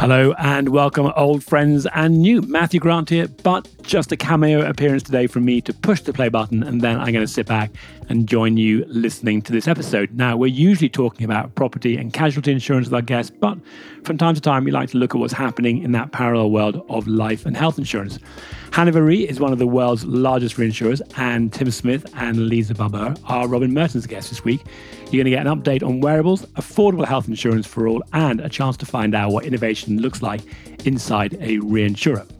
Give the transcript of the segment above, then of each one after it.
Hello and welcome, old friends and new. Matthew Grant here, but just a cameo appearance today from me to push the play button, and then I'm going to sit back and join you listening to this episode. Now, we're usually talking about property and casualty insurance with our guests, but from time to time, we like to look at what's happening in that parallel world of life and health insurance. Hannover Re is one of the world's largest reinsurers, and Tim Smith and Lisa Balboa are Robin Merttens' guests this week. You're going to get an update on wearables, affordable health insurance for all, and a chance to find out what innovation looks like inside a reinsurer.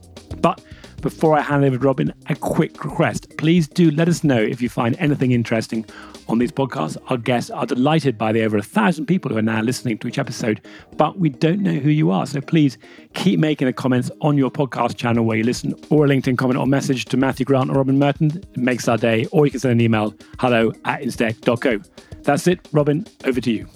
But before I hand over to Robin, a quick request. Please do let us know if you find anything interesting on these podcasts. Our guests are delighted by the over a thousand people who are now listening to each episode, but we don't know who you are. So please keep making the comments on your podcast channel where you listen, or a LinkedIn comment or message to Matthew Grant or Robin Merttens. It makes our day, or you can send an email hello at instech.co. That's it. Robin, over to you.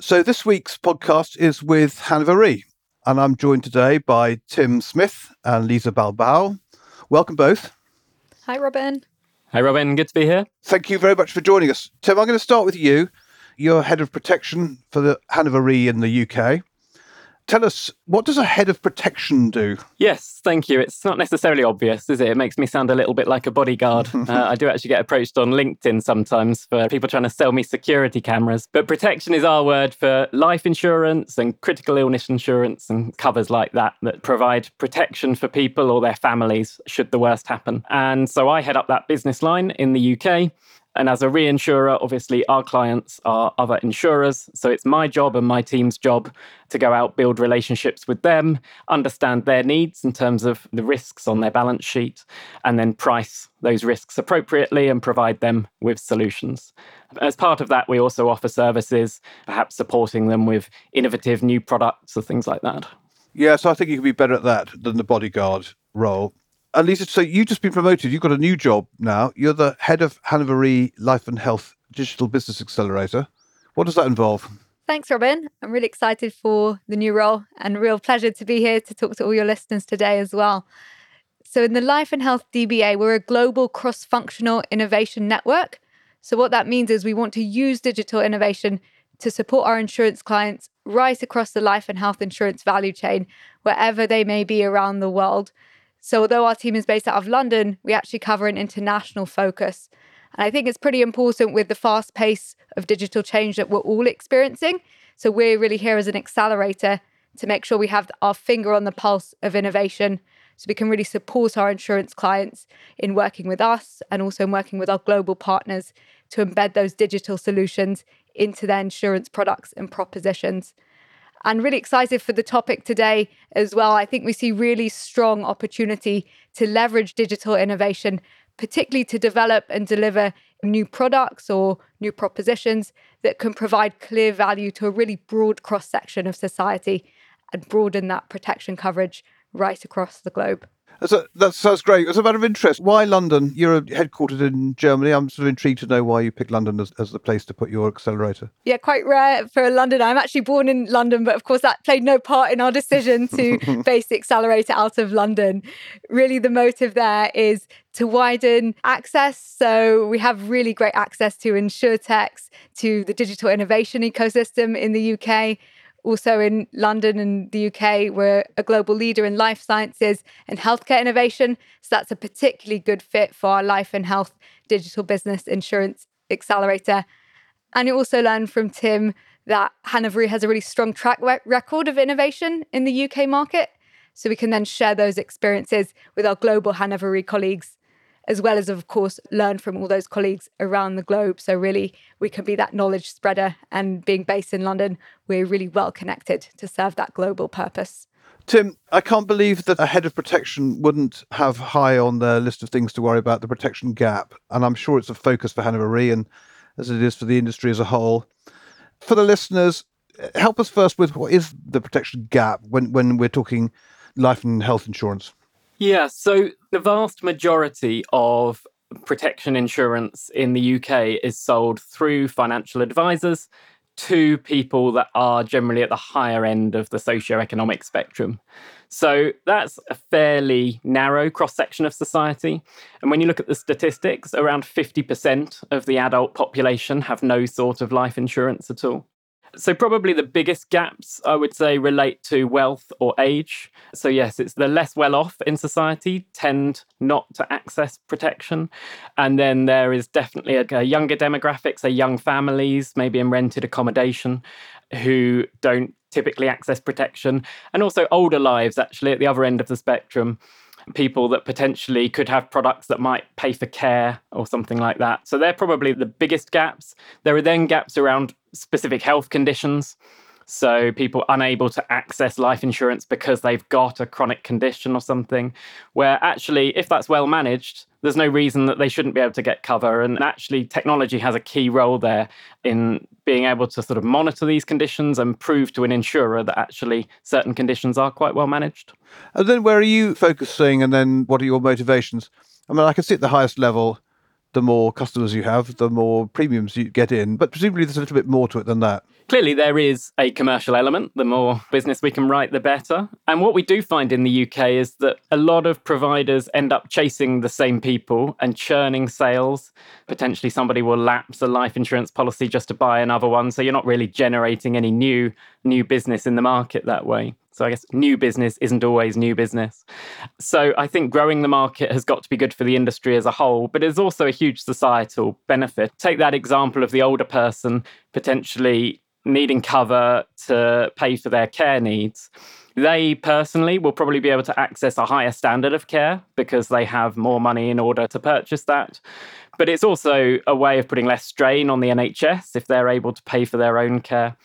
So this week's podcast is with Hannover Re, and I'm joined today by Tim Smith and Lisa Balboa. Welcome both. Hi, Robin. Hi, Robin. Good to be here. Thank you very much for joining us. Tim, I'm going to start with you. You're head of protection for the Hannover Re in the UK. Tell us, what does a head of protection do? Yes, thank you. It's not necessarily obvious, is it? It makes me sound a little bit like a bodyguard. uh, I do actually get approached on LinkedIn sometimes for people trying to sell me security cameras. But protection is our word for life insurance and critical illness insurance and covers like that that provide protection for people or their families should the worst happen. And so I head up that business line in the UK. And as a reinsurer, obviously, our clients are other insurers. So it's my job and my team's job to go out, build relationships with them, understand their needs in terms of the risks on their balance sheet, and then price those risks appropriately and provide them with solutions. As part of that, we also offer services, perhaps supporting them with innovative new products or things like that. Yeah, so I think you could be better at that than the bodyguard role. Lisa, so you've just been promoted. You've got a new job now. You're the head of Hannover Re Life and Health Digital Business Accelerator. What does that involve? Thanks, Robin. I'm really excited for the new role and real pleasure to be here to talk to all your listeners today as well. So, in the Life and Health DBA, we're a global cross functional innovation network. So, what that means is we want to use digital innovation to support our insurance clients right across the life and health insurance value chain, wherever they may be around the world. So, although our team is based out of London, we actually cover an international focus. And I think it's pretty important with the fast pace of digital change that we're all experiencing. So, we're really here as an accelerator to make sure we have our finger on the pulse of innovation so we can really support our insurance clients in working with us and also in working with our global partners to embed those digital solutions into their insurance products and propositions and really excited for the topic today as well. I think we see really strong opportunity to leverage digital innovation, particularly to develop and deliver new products or new propositions that can provide clear value to a really broad cross section of society and broaden that protection coverage right across the globe. A, that sounds great. As a matter of interest, why London? You're headquartered in Germany. I'm sort of intrigued to know why you picked London as, as the place to put your accelerator. Yeah, quite rare for London. I'm actually born in London, but of course that played no part in our decision to base the accelerator out of London. Really, the motive there is to widen access. So we have really great access to insurtechs, to the digital innovation ecosystem in the UK also in London and the UK, we're a global leader in life sciences and healthcare innovation. So that's a particularly good fit for our life and health digital business insurance accelerator. And you also learned from Tim that Hannover has a really strong track record of innovation in the UK market. So we can then share those experiences with our global Hannover colleagues as well as, of course, learn from all those colleagues around the globe. So, really, we can be that knowledge spreader. And being based in London, we're really well connected to serve that global purpose. Tim, I can't believe that a head of protection wouldn't have high on their list of things to worry about the protection gap. And I'm sure it's a focus for Hannover Re and as it is for the industry as a whole. For the listeners, help us first with what is the protection gap when, when we're talking life and health insurance? Yeah, so the vast majority of protection insurance in the UK is sold through financial advisors to people that are generally at the higher end of the socio-economic spectrum. So that's a fairly narrow cross section of society. And when you look at the statistics, around 50% of the adult population have no sort of life insurance at all. So, probably the biggest gaps I would say relate to wealth or age. So, yes, it's the less well off in society tend not to access protection. And then there is definitely a, a younger demographic, so young families, maybe in rented accommodation, who don't typically access protection. And also older lives, actually, at the other end of the spectrum people that potentially could have products that might pay for care or something like that. So they're probably the biggest gaps. There are then gaps around specific health conditions. So people unable to access life insurance because they've got a chronic condition or something, where actually, if that's well managed, there's no reason that they shouldn't be able to get cover. And actually, technology has a key role there in being able to sort of monitor these conditions and prove to an insurer that actually certain conditions are quite well managed. And then where are you focusing? And then what are your motivations? I mean, I can see at the highest level, the more customers you have, the more premiums you get in. But presumably, there's a little bit more to it than that. Clearly, there is a commercial element. The more business we can write, the better. And what we do find in the UK is that a lot of providers end up chasing the same people and churning sales. Potentially, somebody will lapse a life insurance policy just to buy another one. So you're not really generating any new new business in the market that way. So I guess new business isn't always new business. So I think growing the market has got to be good for the industry as a whole, but it's also a huge societal benefit. Take that example of the older person potentially needing cover to pay for their care needs. They personally will probably be able to access a higher standard of care because they have more money in order to purchase that. But it's also a way of putting less strain on the NHS if they're able to pay for their own care.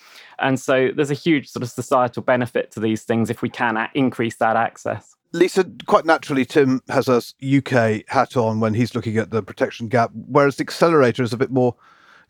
And so there's a huge sort of societal benefit to these things if we can a- increase that access. Lisa, quite naturally, Tim has a UK hat on when he's looking at the protection gap, whereas the accelerator is a bit more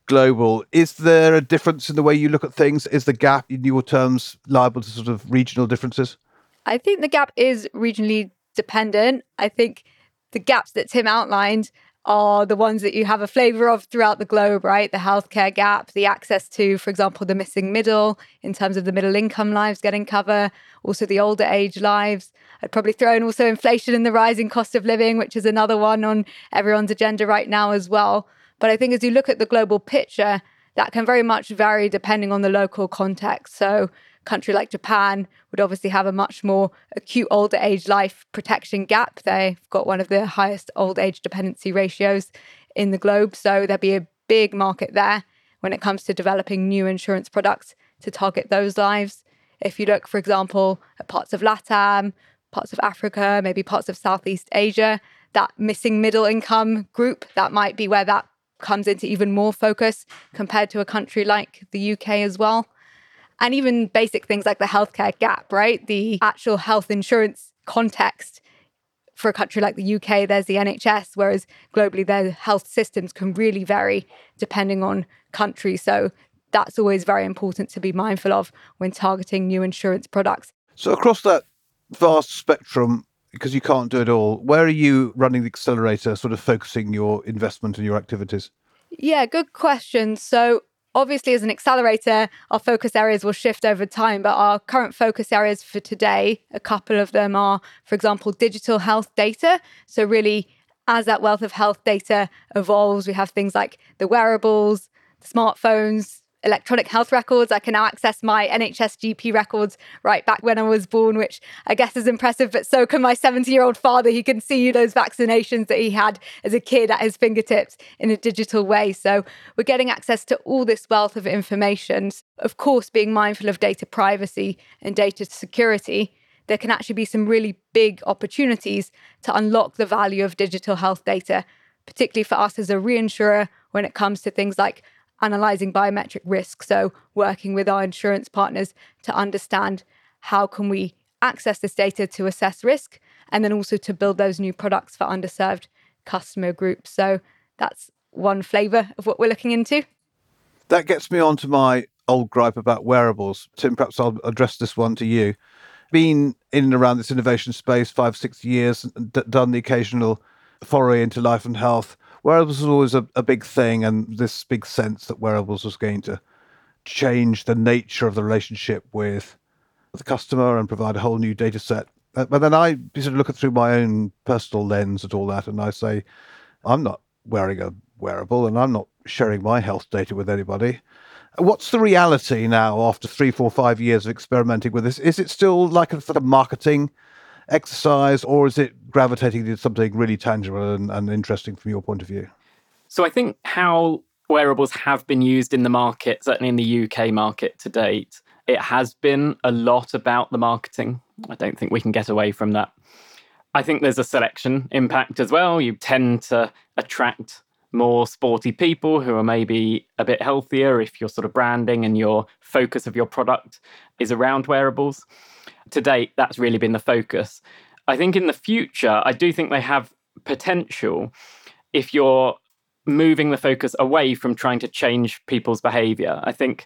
global. Is there a difference in the way you look at things? Is the gap, in your terms, liable to sort of regional differences? I think the gap is regionally dependent. I think the gaps that Tim outlined are the ones that you have a flavor of throughout the globe, right? The healthcare gap, the access to, for example, the missing middle in terms of the middle income lives getting cover, also the older age lives. I'd probably throw in also inflation and the rising cost of living, which is another one on everyone's agenda right now as well. But I think as you look at the global picture, that can very much vary depending on the local context. So, country like Japan would obviously have a much more acute older age life protection gap. They've got one of the highest old age dependency ratios in the globe. So, there'd be a big market there when it comes to developing new insurance products to target those lives. If you look, for example, at parts of LATAM, parts of Africa, maybe parts of Southeast Asia, that missing middle income group, that might be where that comes into even more focus compared to a country like the UK as well. And even basic things like the healthcare gap, right? The actual health insurance context for a country like the UK, there's the NHS, whereas globally, their health systems can really vary depending on country. So that's always very important to be mindful of when targeting new insurance products. So, across that vast spectrum, because you can't do it all, where are you running the accelerator, sort of focusing your investment and your activities? Yeah, good question. So, obviously, as an accelerator, our focus areas will shift over time, but our current focus areas for today, a couple of them are, for example, digital health data. So, really, as that wealth of health data evolves, we have things like the wearables, the smartphones, electronic health records. I can now access my NHS GP records right back when I was born, which I guess is impressive, but so can my 70 year old father. He can see those vaccinations that he had as a kid at his fingertips in a digital way. So we're getting access to all this wealth of information. Of course, being mindful of data privacy and data security. There can actually be some really big opportunities to unlock the value of digital health data, particularly for us as a reinsurer when it comes to things like analyzing biometric risk. So working with our insurance partners to understand how can we access this data to assess risk and then also to build those new products for underserved customer groups. So that's one flavor of what we're looking into. That gets me on to my old gripe about wearables. Tim, perhaps I'll address this one to you. Been in and around this innovation space five, six years, d- done the occasional foray into life and health wearables was always a, a big thing and this big sense that wearables was going to change the nature of the relationship with the customer and provide a whole new data set. Uh, but then I sort of look at through my own personal lens at all that, and I say, I'm not wearing a wearable, and I'm not sharing my health data with anybody. What's the reality now after three, four, five years of experimenting with this? Is it still like a sort of marketing exercise, or is it gravitating to something really tangible and, and interesting from your point of view? So I think how wearables have been used in the market, certainly in the UK market to date, it has been a lot about the marketing. I don't think we can get away from that. I think there's a selection impact as well. You tend to attract more sporty people who are maybe a bit healthier if your sort of branding and your focus of your product is around wearables. To date, that's really been the focus. I think in the future, I do think they have potential if you're moving the focus away from trying to change people's behavior. I think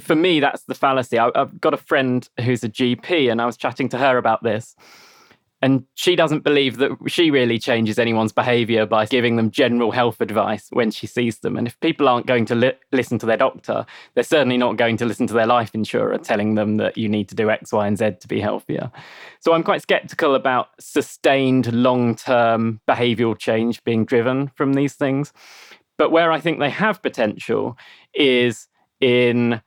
for me, that's the fallacy. I, have got a friend who's a GP, and I was chatting to her about this. And she doesn't believe that she really changes anyone's behavior by giving them general health advice when she sees them. And if people aren't going to li- listen to their doctor, they're certainly not going to listen to their life insurer telling them that you need to do X, Y, and Z to be healthier. So I'm quite skeptical about sustained long term behavioral change being driven from these things. But where I think they have potential is in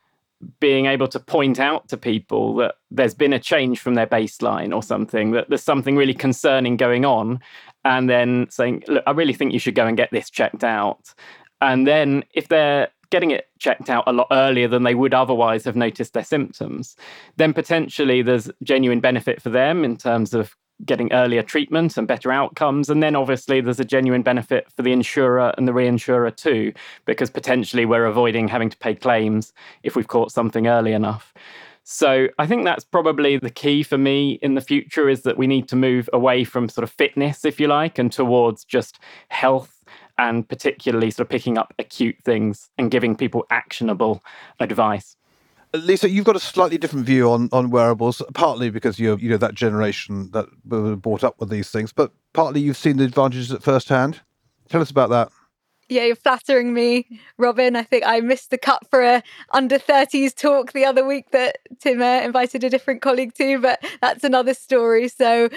being able to point out to people that there's been a change from their baseline or something, that there's something really concerning going on, and then saying, Look, I really think you should go and get this checked out. And then if they're getting it checked out a lot earlier than they would otherwise have noticed their symptoms, then potentially there's genuine benefit for them in terms of getting earlier treatment and better outcomes. And then obviously there's a genuine benefit for the insurer and the reinsurer too, because potentially we're avoiding having to pay claims if we've caught something early enough. So I think that's probably the key for me in the future is that we need to move away from sort of fitness, if you like, and towards just health and particularly sort of picking up acute things and giving people actionable advice. Lisa, you've got a slightly different view on, on wearables, partly because you're you know that generation that were brought up with these things, but partly you've seen the advantages at first hand. Tell us about that. Yeah, you're flattering me, Robin. I think I missed the cut for a under 30s talk the other week that Tim uh, invited a different colleague to, but that's another story. So,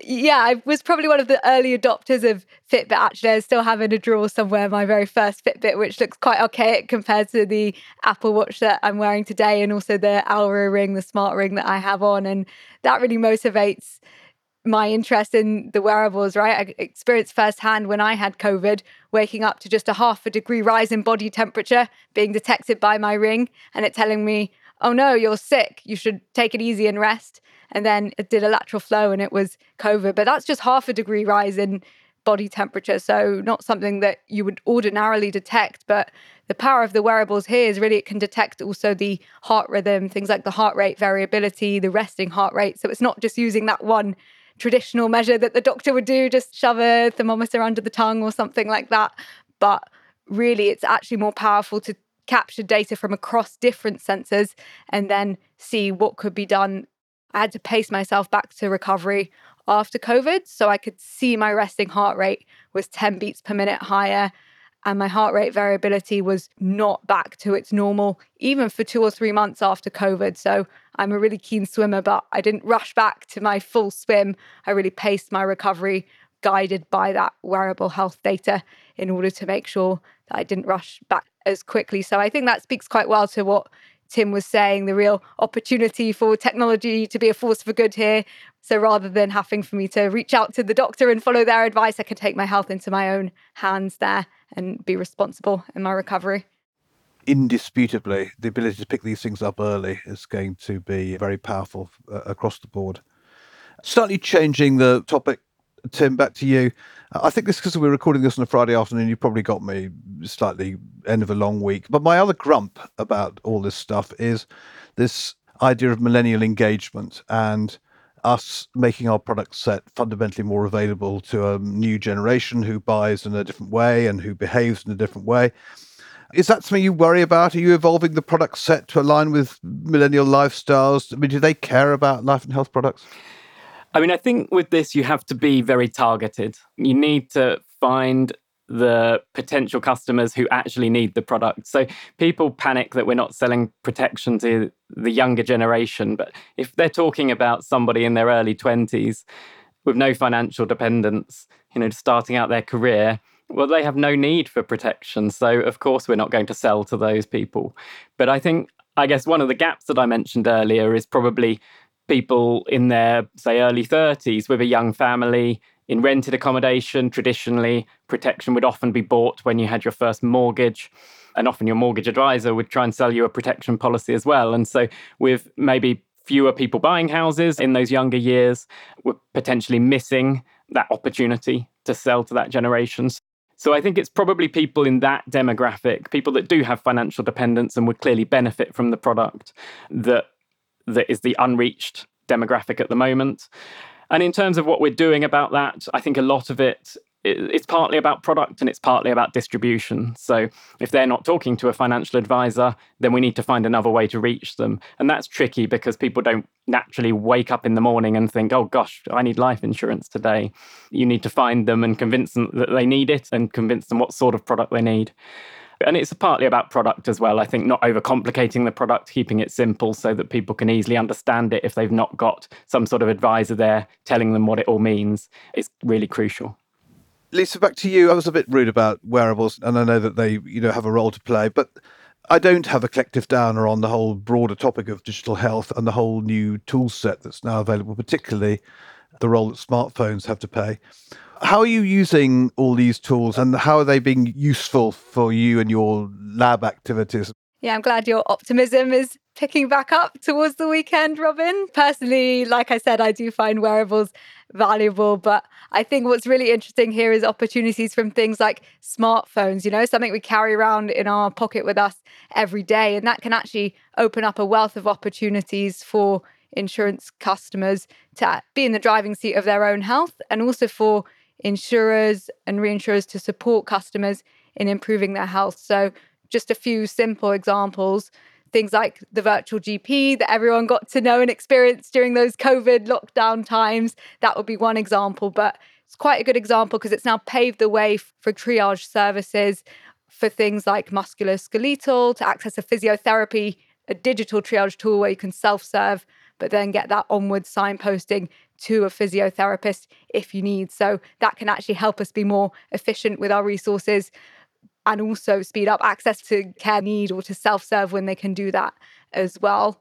yeah, I was probably one of the early adopters of Fitbit. Actually, I still have in a drawer somewhere my very first Fitbit, which looks quite archaic compared to the Apple Watch that I'm wearing today, and also the Oura ring, the smart ring that I have on, and that really motivates my interest in the wearables, right? I experienced firsthand when I had COVID, waking up to just a half a degree rise in body temperature being detected by my ring and it telling me, oh no, you're sick. You should take it easy and rest. And then it did a lateral flow and it was COVID. But that's just half a degree rise in body temperature. So, not something that you would ordinarily detect. But the power of the wearables here is really it can detect also the heart rhythm, things like the heart rate variability, the resting heart rate. So, it's not just using that one traditional measure that the doctor would do, just shove a thermometer under the tongue or something like that. But really, it's actually more powerful to capture data from across different sensors and then see what could be done. I had to pace myself back to recovery after COVID. So I could see my resting heart rate was 10 beats per minute higher and my heart rate variability was not back to its normal, even for two or three months after COVID. So I'm a really keen swimmer, but I didn't rush back to my full swim. I really paced my recovery, guided by that wearable health data in order to make sure that I didn't rush back as quickly. So I think that speaks quite well to what Tim was saying, the real opportunity for technology to be a force for good here. So rather than having for me to reach out to the doctor and follow their advice, I could take my health into my own hands there and be responsible in my recovery. Indisputably, the ability to pick these things up early is going to be very powerful uh, across the board. Slightly changing the topic, Tim, back to you. I think this because we're recording this on a Friday afternoon, you probably got me slightly end of a long week. But my other grump about all this stuff is this idea of millennial engagement and us making our product set fundamentally more available to a new generation who buys in a different way and who behaves in a different way. Is that something you worry about? Are you evolving the product set to align with millennial lifestyles? I mean, do they care about life and health products? I mean, I think with this, you have to be very targeted. You need to find the potential customers who actually need the product. So people panic that we're not selling protection to the younger generation. But if they're talking about somebody in their early 20s with no financial dependence, you know, starting out their career, well, they have no need for protection. So, of course, we're not going to sell to those people. But I think, I guess, one of the gaps that I mentioned earlier is probably people in their, say, early 30s with a young family in rented accommodation, traditionally, protection would often be bought when you had your first mortgage. And often your mortgage advisor would try and sell you a protection policy as well. And so, with maybe fewer people buying houses in those younger years, we're potentially missing that opportunity to sell to that generation. So I think it's probably people in that demographic, people that do have financial dependence and would clearly benefit from the product, that that is the unreached demographic at the moment. And in terms of what we're doing about that, I think a lot of it it's partly about product and it's partly about distribution. So if they're not talking to a financial advisor, then we need to find another way to reach them. And that's tricky because people don't naturally wake up in the morning and think, oh gosh, I need life insurance today. You need to find them and convince them that they need it and convince them what sort of product they need. And it's partly about product as well. I think not overcomplicating the product, keeping it simple so that people can easily understand it if they've not got some sort of advisor there telling them what it all means is really crucial. Lisa, back to you. I was a bit rude about wearables, and I know that they, you know, have a role to play, but I don't have a collective downer on the whole broader topic of digital health and the whole new tool set that's now available, particularly the role that smartphones have to play. How are you using all these tools and how are they being useful for you and your lab activities? Yeah, I'm glad your optimism is picking back up towards the weekend, Robin. Personally, like I said, I do find wearables valuable, but I think what's really interesting here is opportunities from things like smartphones, you know, something we carry around in our pocket with us every day. And that can actually open up a wealth of opportunities for insurance customers to be in the driving seat of their own health and also for insurers and reinsurers to support customers in improving their health. So, just a few simple examples things like the virtual GP that everyone got to know and experience during those COVID lockdown times. That would be one example, but it's quite a good example because it's now paved the way for triage services for things like musculoskeletal to access a physiotherapy, a digital triage tool where you can self serve, but then get that onward signposting to a physiotherapist if you need. So that can actually help us be more efficient with our resources and also speed up access to care need or to self serve when they can do that as well.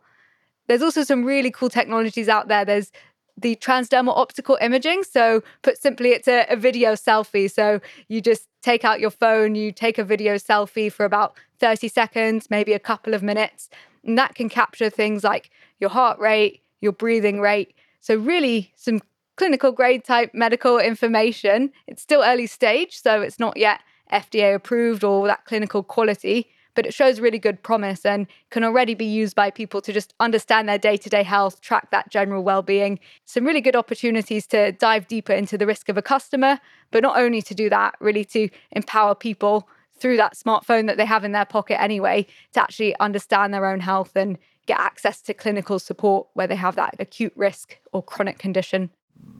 There's also some really cool technologies out there. There's the transdermal optical imaging. So, put simply, it's a, a, video selfie. So, you just take out your phone, you take a video selfie for about 30 seconds, maybe a couple of minutes, and that can capture things like your heart rate, your breathing rate, so, really, some clinical grade type medical information. It's still early stage, so it's not yet FDA approved or that clinical quality, but it shows really good promise and can already be used by people to just understand their day to day health, track that general well being. Some really good opportunities to dive deeper into the risk of a customer, but not only to do that, really to empower people through that smartphone that they have in their pocket anyway to actually understand their own health and get access to clinical support where they have that acute risk or chronic condition.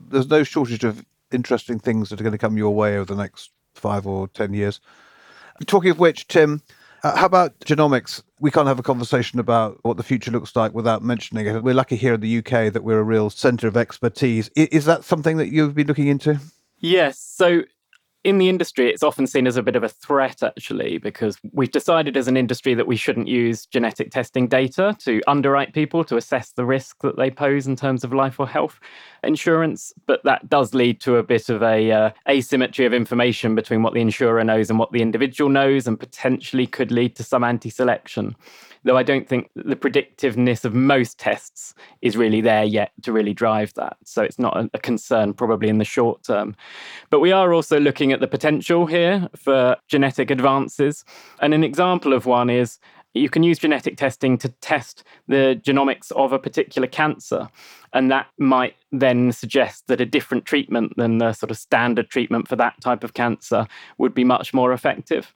There's no shortage of interesting things that are going to come your way over the next five or 10 years. Talking of which, Tim, uh, how about genomics? We can't have a conversation about what the future looks like without mentioning it. We're lucky here in the UK that we're a real centre of expertise. Is that something that you've been looking into? Yes. So in the industry, it's often seen as a bit of a threat, actually, because we've decided as an industry that we shouldn't use genetic testing data to underwrite people to assess the risk that they pose in terms of life or health insurance. But that does lead to a bit of a uh, asymmetry of information between what the insurer knows and what the individual knows, and potentially could lead to some anti-selection though I don't think the predictiveness of most tests is really there yet to really drive that. So it's not a, concern probably in the short term. But we are also looking at the potential here for genetic advances. And an example of one is you can use genetic testing to test the genomics of a particular cancer. And that might then suggest that a different treatment than the sort of standard treatment for that type of cancer would be much more effective.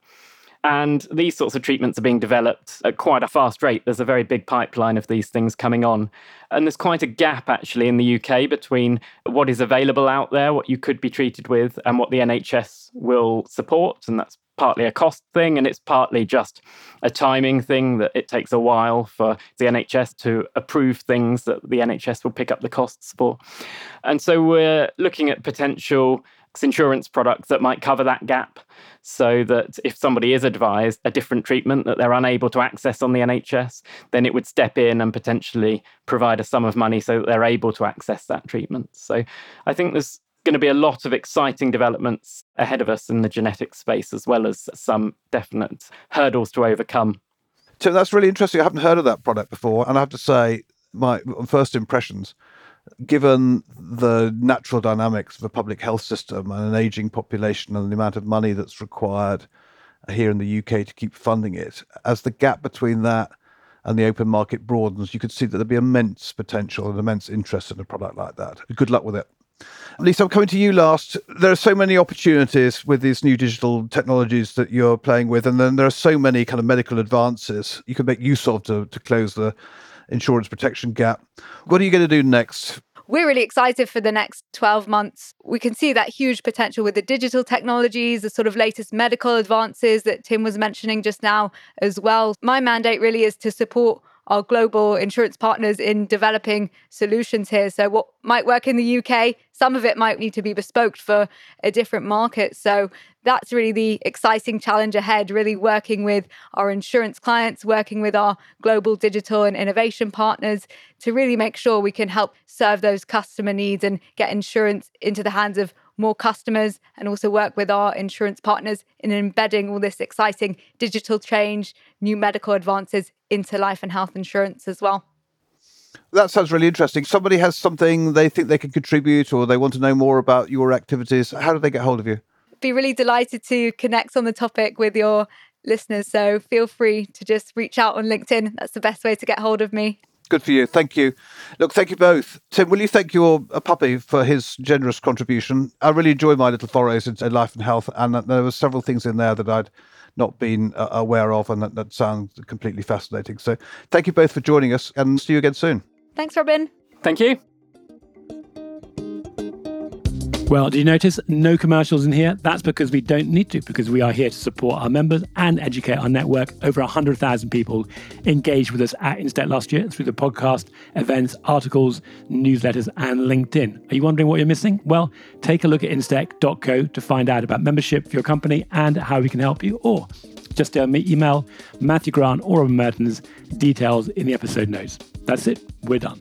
And these sorts of treatments are being developed at quite a fast rate. There's a very big pipeline of these things coming on. And there's quite a gap actually in the UK between what is available out there, what you could be treated with, and what the NHS will support. And that's partly a cost thing and it's partly just a timing thing that it takes a while for the NHS to approve things that the NHS will pick up the costs for. And so we're looking at potential insurance products that might cover that gap so that if somebody is advised a different treatment that they're unable to access on the NHS, then it would step in and potentially provide a sum of money so that they're able to access that treatment. So I think there's going to be a lot of exciting developments ahead of us in the genetic space, as well as some definite hurdles to overcome. So that's really interesting. I haven't heard of that product before. And I have to say, my first impressions, given the natural dynamics of a public health system and an aging population and the amount of money that's required here in the UK to keep funding it, as the gap between that and the open market broadens, you could see that there'd be immense potential and immense interest in a product like that. Good luck with it. Lisa, I'm coming to you last. There are so many opportunities with these new digital technologies that you're playing with, and then there are so many kind of medical advances you can make use of to, to close the insurance protection gap. What are you going to do next? We're really excited for the next 12 months. We can see that huge potential with the digital technologies, the sort of latest medical advances that Tim was mentioning just now as well. My mandate really is to support our global insurance partners in developing solutions here. So, what might work in the UK, some of it might need to be bespoke for a different market. So, that's really the exciting challenge ahead, really working with our insurance clients, working with our global digital and innovation partners to really make sure we can help serve those customer needs and get insurance into the hands of more customers and also work with our insurance partners in embedding all this exciting digital change, new medical advances into life and health insurance as well. That sounds really interesting. Somebody has something they think they can contribute or they want to know more about your activities. How do they get hold of you? Be really delighted to connect on the topic with your listeners. So feel free to just reach out on LinkedIn. That's the best way to get hold of me. Good for you. Thank you. Look, thank you both. Tim, will you thank your uh, puppy for his generous contribution? I really enjoy my little forays into life and health, and there were several things in there that I'd not been uh, aware of, and that, that sounds completely fascinating. So, thank you both for joining us, and see you again soon. Thanks, Robin. Thank you. Well, do you notice no commercials in here? That's because we don't need to, because we are here to support our members and educate our network. Over 100,000 people engaged with us at InsTech last year through the podcast, events, articles, newsletters, and LinkedIn. Are you wondering what you're missing? Well, take a look at instech.co to find out about membership for your company and how we can help you, or just email Matthew Grant or Robin Merttens, details in the episode notes. That's it, we're done.